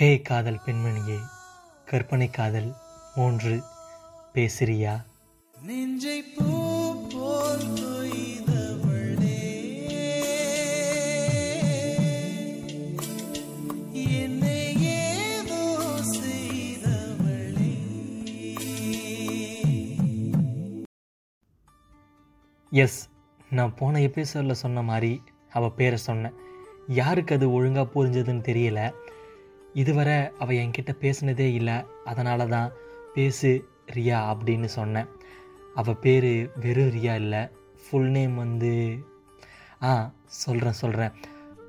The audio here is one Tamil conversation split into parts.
ஹே காதல் பெண்மணியே கற்பனை காதல் மூன்று பேசுறியா? நெஞ்சை போல் எஸ் நான் போன எபிசோடில் சொன்ன மாதிரி அவள் பேரை சொன்னேன். யாருக்கு அது ஒழுங்காக புரிஞ்சதுன்னு தெரியல. இதுவரை அவள் என்கிட்ட பேசினதே இல்லை. அதனால தான் பேசு ரியா அப்படின்னு சொன்னேன். அவள் பேர் வெறும் ரியா இல்லை. ஃபுல் நேம் வந்து ஆ சொல்கிறேன் சொல்கிறேன்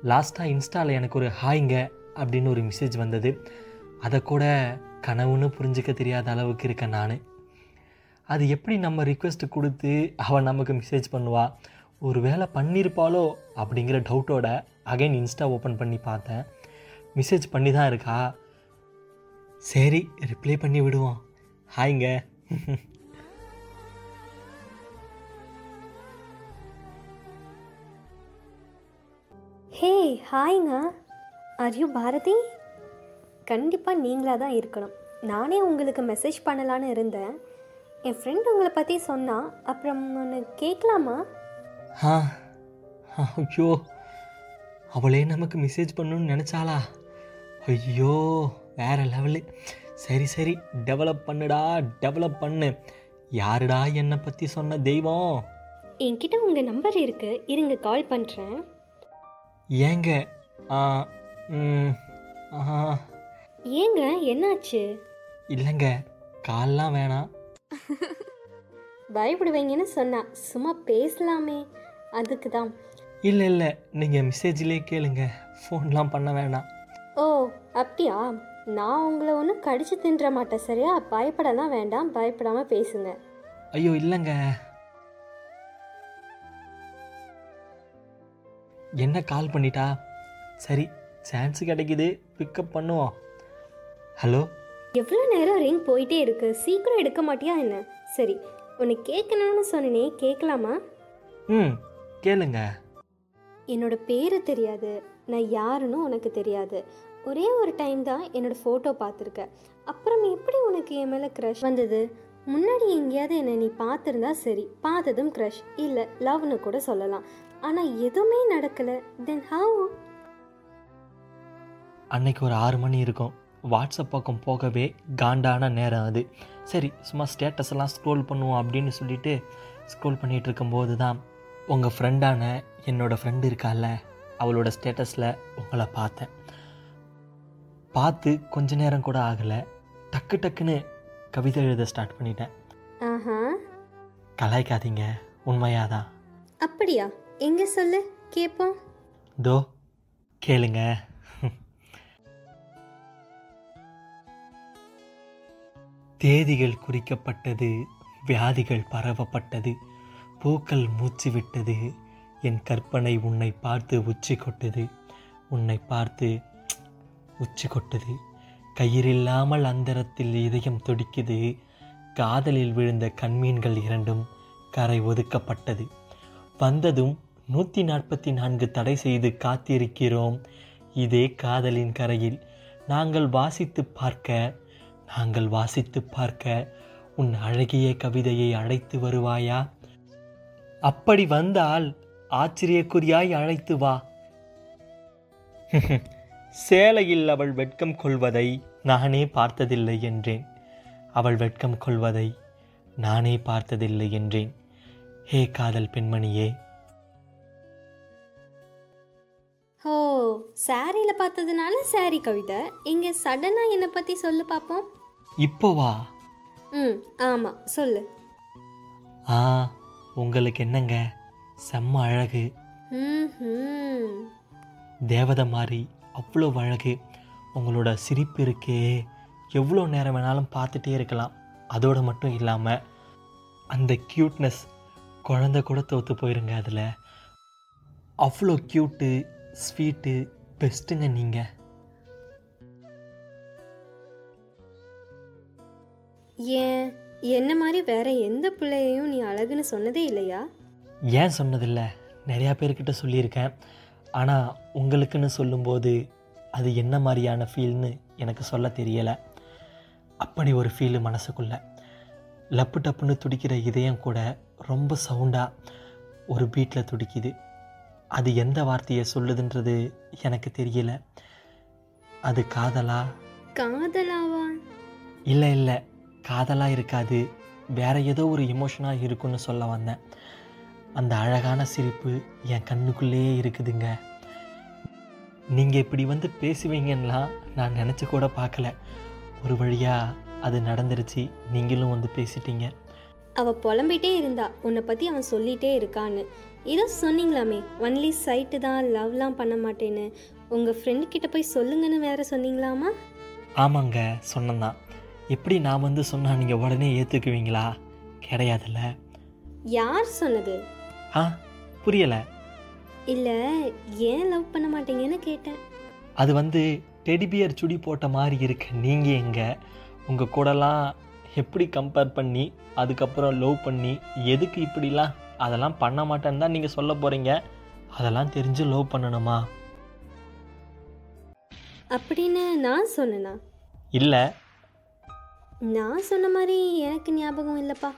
லாஸ்ட்டாக இன்ஸ்டாவில் எனக்கு ஒரு ஹாய்ங்க அப்படின்னு ஒரு மெசேஜ் வந்தது. அதை கூட கனவுன்னு புரிஞ்சிக்க தெரியாத அளவுக்கு இருக்கேன் நான். அது எப்படி நம்ம ரிக்வெஸ்ட் கொடுத்து அவள் நமக்கு மெசேஜ் பண்ணுவா? ஒரு வேளை பண்ணியிருப்பாளோ அப்படிங்கிற டவுட்டோட அகைன் இன்ஸ்டா ஓப்பன் பண்ணி பார்த்தேன். மெசேஜ் பண்ணி தான் இருக்கா? சரி ரிப்ளை பண்ணி விடுவோம். ஹாய்ங்க. ஹே ஹாய்ங்க. Are you Bharathi? கண்டிப்பாக நீங்களாக தான் இருக்கணும். நானே உங்களுக்கு மெசேஜ் பண்ணலான்னு இருந்தேன். என் ஃப்ரெண்ட் உங்களை பற்றி சொன்னா அப்புறம் ஒன்று கேட்கலாமா? ஆ ஐயோ. அவளே நமக்கு மெசேஜ் பண்ணணும்னு நினச்சாளா? ஐயோ வேற லெவலு சரி சரி டெவலப் பண்ணுடா டெவலப் பண்ணு. யாருடா என்னை பற்றி சொன்ன தெய்வம்? என்கிட்ட உங்கள் நம்பர் இருக்குது இருங்க கால் பண்ணுறேன் ஏங்க ஏங்க என்னாச்சு? இல்லைங்க கால்லாம் வேணாம் பயப்படுவீங்கன்னு சொன்னா சும்மா பேசலாமே. அதுக்கு தான் இல்லை இல்லை. நீங்கள் மெசேஜ்லேயே கேளுங்க. ஃபோன்லாம் பண்ண வேணாம். ஓ அப்படியா? நான் உங்களை ஒன்றும் கடிச்சு தின்ற மாட்டேன் சரியா? பயப்படலாம் வேண்டாம். பயப்படாமல் பேசுங்க. ஐயோ இல்லைங்க. என்ன கால் பண்ணிட்டா? சரி சான்ஸ் கிடைக்குது. பிக்கப் பண்ணுவோம். ஹலோ எவ்வளோ நேரம் ரிங் போயிட்டே இருக்கு. சீக்கிரம் எடுக்க மாட்டியா என்ன? சரி உன்னை கேட்கணும்னு சொன்னனே கேட்கலாமா? ம் கேளுங்க. என்னோட பேரு தெரியாது. நான் யாருன்னு உனக்கு தெரியாது. ஒரே ஒரு டைம் தான் என்னோட ஃபோட்டோ பார்த்துருக்க. அப்புறம் எப்படி உனக்கு என் மேலே க்ரஷ் வந்தது? முன்னாடி எங்கேயாவது என்னை நீ பார்த்துருந்தா சரி பார்த்ததும் க்ரஷ் இல்லை லவ்னு கூட சொல்லலாம். ஆனால் எதுவுமே நடக்கலை. தென் ஹவு அன்னைக்கு ஒரு ஆறு மணி இருக்கும். வாட்ஸ்அப் பக்கம் போகவே காண்டான நேரம் அது. சரி சும்மா ஸ்டேட்டஸ் எல்லாம் ஸ்க்ரோல் பண்ணுவோம் அப்படின்னு சொல்லிட்டு ஸ்க்ரோல் பண்ணிகிட்டு இருக்கும்போது தான் உங்கள் ஃப்ரெண்டான என்னோடய ஃப்ரெண்டு இருக்கால அவளோட ஸ்டேட்டஸில் உங்களை பார்த்தேன். பார்த்து கொஞ்ச நேரம் கூட ஆகலை. டக்கு டக்குன்னு கவிதை எழுத ஸ்டார்ட் பண்ணிட்டேன். கலாய்க்காதீங்க உண்மையாதான் அப்படியா? எங்கே சொல்லு? கேட்போம் தோ கேளுங்க. தேதிகள் குறிக்கப்பட்டது வியாதிகள் பரவப்பட்டது. பூக்கள் மூச்சு விட்டது என் கற்பனை உன்னை பார்த்து உச்சி கொட்டது உன்னை பார்த்து உச்சி கொட்டது கயிறில்லாமல் அந்தரத்தில் இதயம் துடிக்குது. காதலில் விழுந்த கண்மீன்கள் இரண்டும் கரை ஒதுக்கப்பட்டது. வந்ததும் நூற்றி நாற்பத்தி நான்கு தடை செய்து காத்திருக்கிறோம். இதே காதலின் கரையில் நாங்கள் வாசித்து பார்க்க நாங்கள் வாசித்து பார்க்க உன் அழகிய கவிதையை அழைத்து வருவாயா? அப்படி வந்தால் ஆச்சரியக்குறியாய் அழைத்து வா. சேலையில் அவள் வெட்கம் கொள்வதை நானே பார்த்ததில்லை என்றேன். அவள் வெட்கம் கொள்வதை நானே பார்த்ததில்லை என்றேன். ஹே காதல் பெண்மணியே. ஓ சாரியில் பார்த்ததுனால சாரி கவிதை. இங்கே சடனாக என்னை பற்றி சொல்லு பார்ப்போம் இப்போ வா. ம் ஆமாம் சொல்லு. ஆ உங்களுக்கு என்னங்க? செம்ம அழகு. தேவதை மாதிரி அவ்வளோ அழகு. உங்களோட சிரிப்பு இருக்கே எவ்வளோ நேரம் வேணாலும் பார்த்துட்டே இருக்கலாம். அதோடு மட்டும் இல்லாமல் அந்த க்யூட்னஸ் குழந்த கூட தோற்று போயிருங்க அதில். அவ்வளோ க்யூட்டு ஸ்வீட்டு பெஸ்ட்டுங்க நீங்கள் ஏன்? என்ன மாதிரி வேற எந்த பிள்ளையையும் நீ அழகுன்னு சொன்னதே இல்லையா? ஏன் சொன்னதில்லை? நிறையா பேர்கிட்ட சொல்லியிருக்கேன். ஆனால் உங்களுக்குன்னு சொல்லும்போது அது என்ன மாதிரியான ஃபீல்னு எனக்கு சொல்ல தெரியலை. அப்படி ஒரு ஃபீலு மனசுக்குள்ள. லப்பு டப்புன்னு துடிக்கிற இதயம் கூட ரொம்ப சவுண்டாக ஒரு பீட்டில் துடிக்குது. அது எந்த வார்த்தையை சொல்லுதுன்றது எனக்கு தெரியல. அது காதலா? காதலாவா? இல்லை இல்லை. காதலாக இருக்காது. வேற ஏதோ ஒரு இமோஷனாக இருக்குன்னு சொல்ல வந்தேன். அந்த அழகான சிரிப்பு என் கண்ணுக்குள்ளேயே இருக்குதுங்க. நீங்கள் இப்படி வந்து பேசுவீங்கன்னெலாம் நான் நினச்சி கூட பார்க்கல. ஒரு வழியாக அது நடந்துருச்சு. நீங்களும் வந்து பேசிட்டீங்க. அவ புலம்பிட்டே இருந்தா. உன்னை பற்றி அவன் சொல்லிட்டே இருக்கான்னு. ஏதோ சொன்னீங்களாமே. ஒன்லி சைட்டு தான் லவ்லாம் பண்ண மாட்டேன்னு. உங்கள் ஃப்ரெண்டு கிட்ட போய் சொல்லுங்கன்னு வேற சொன்னீங்களாமா? ஆமாங்க சொன்னதான் எப்படி நான் வந்து சொன்னால் நீங்கள் உடனே ஏற்றுக்குவீங்களா கிடையாதுல்ல. யார் சொன்னது? ஆ புரியலை. இல்லை ஏன் லவ் பண்ண மாட்டீங்கன்னு கேட்டேன். அது வந்து டெடிபியர் சுடி போட்ட மாதிரி இருக்கு. நீங்கள் எங்கே? உங்கள் கூடலாம் எப்படி கம்பேர் பண்ணி அதுக்கப்புறம் லவ் பண்ணி எதுக்கு இப்படிலாம்? அதெல்லாம் பண்ண மாட்டேன்னு தான் நீங்கள் சொல்ல போகிறீங்க அதெல்லாம் தெரிஞ்சு லவ் பண்ணணுமா? அப்படின்னு நான் சொன்னேனா? இல்லை. நான் சொன்ன மாதிரி எனக்கு ஞாபகம் இல்லைப்பா.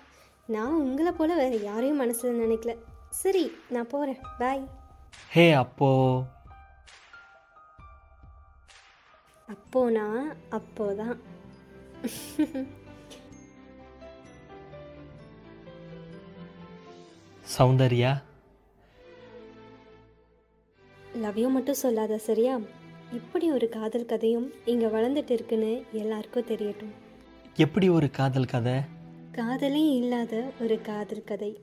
நான் உங்களை போல வேற யாரையும் மனசில் நினைக்கல. சரி நான் போகிறேன் பாய் ஹே அப்போ? அப்போனா அப்போதான். சௌந்தர்யா? லவ் யூ மட்டும் சொல்லாத சரியா? இப்படி ஒரு காதல் கதையும் இங்கே வளர்ந்துட்டு இருக்குன்னு எல்லாருக்கும் தெரியட்டும். எப்படி ஒரு காதல் கதை? காதலே இல்லாத ஒரு காதல் கதை.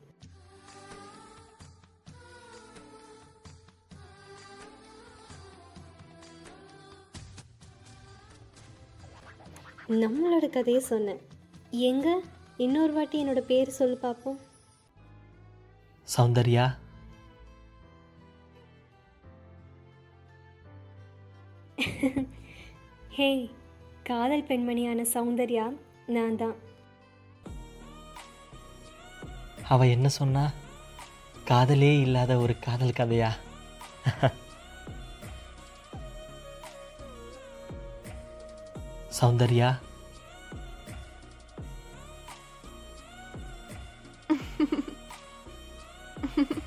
நம்மளோட கதையை சொன்னேன். எங்க? இன்னொரு வாட்டி என்னோட பேர் சொல்லு பார்ப்போம் சௌந்தர்யா? ஹே காதல் பெண்மணியான சௌந்தர்யா நான் தான் அவ என்ன சொன்னா? காதலே இல்லாத ஒரு காதல் கதையா? சௌந்தர்யா? Mm-hmm.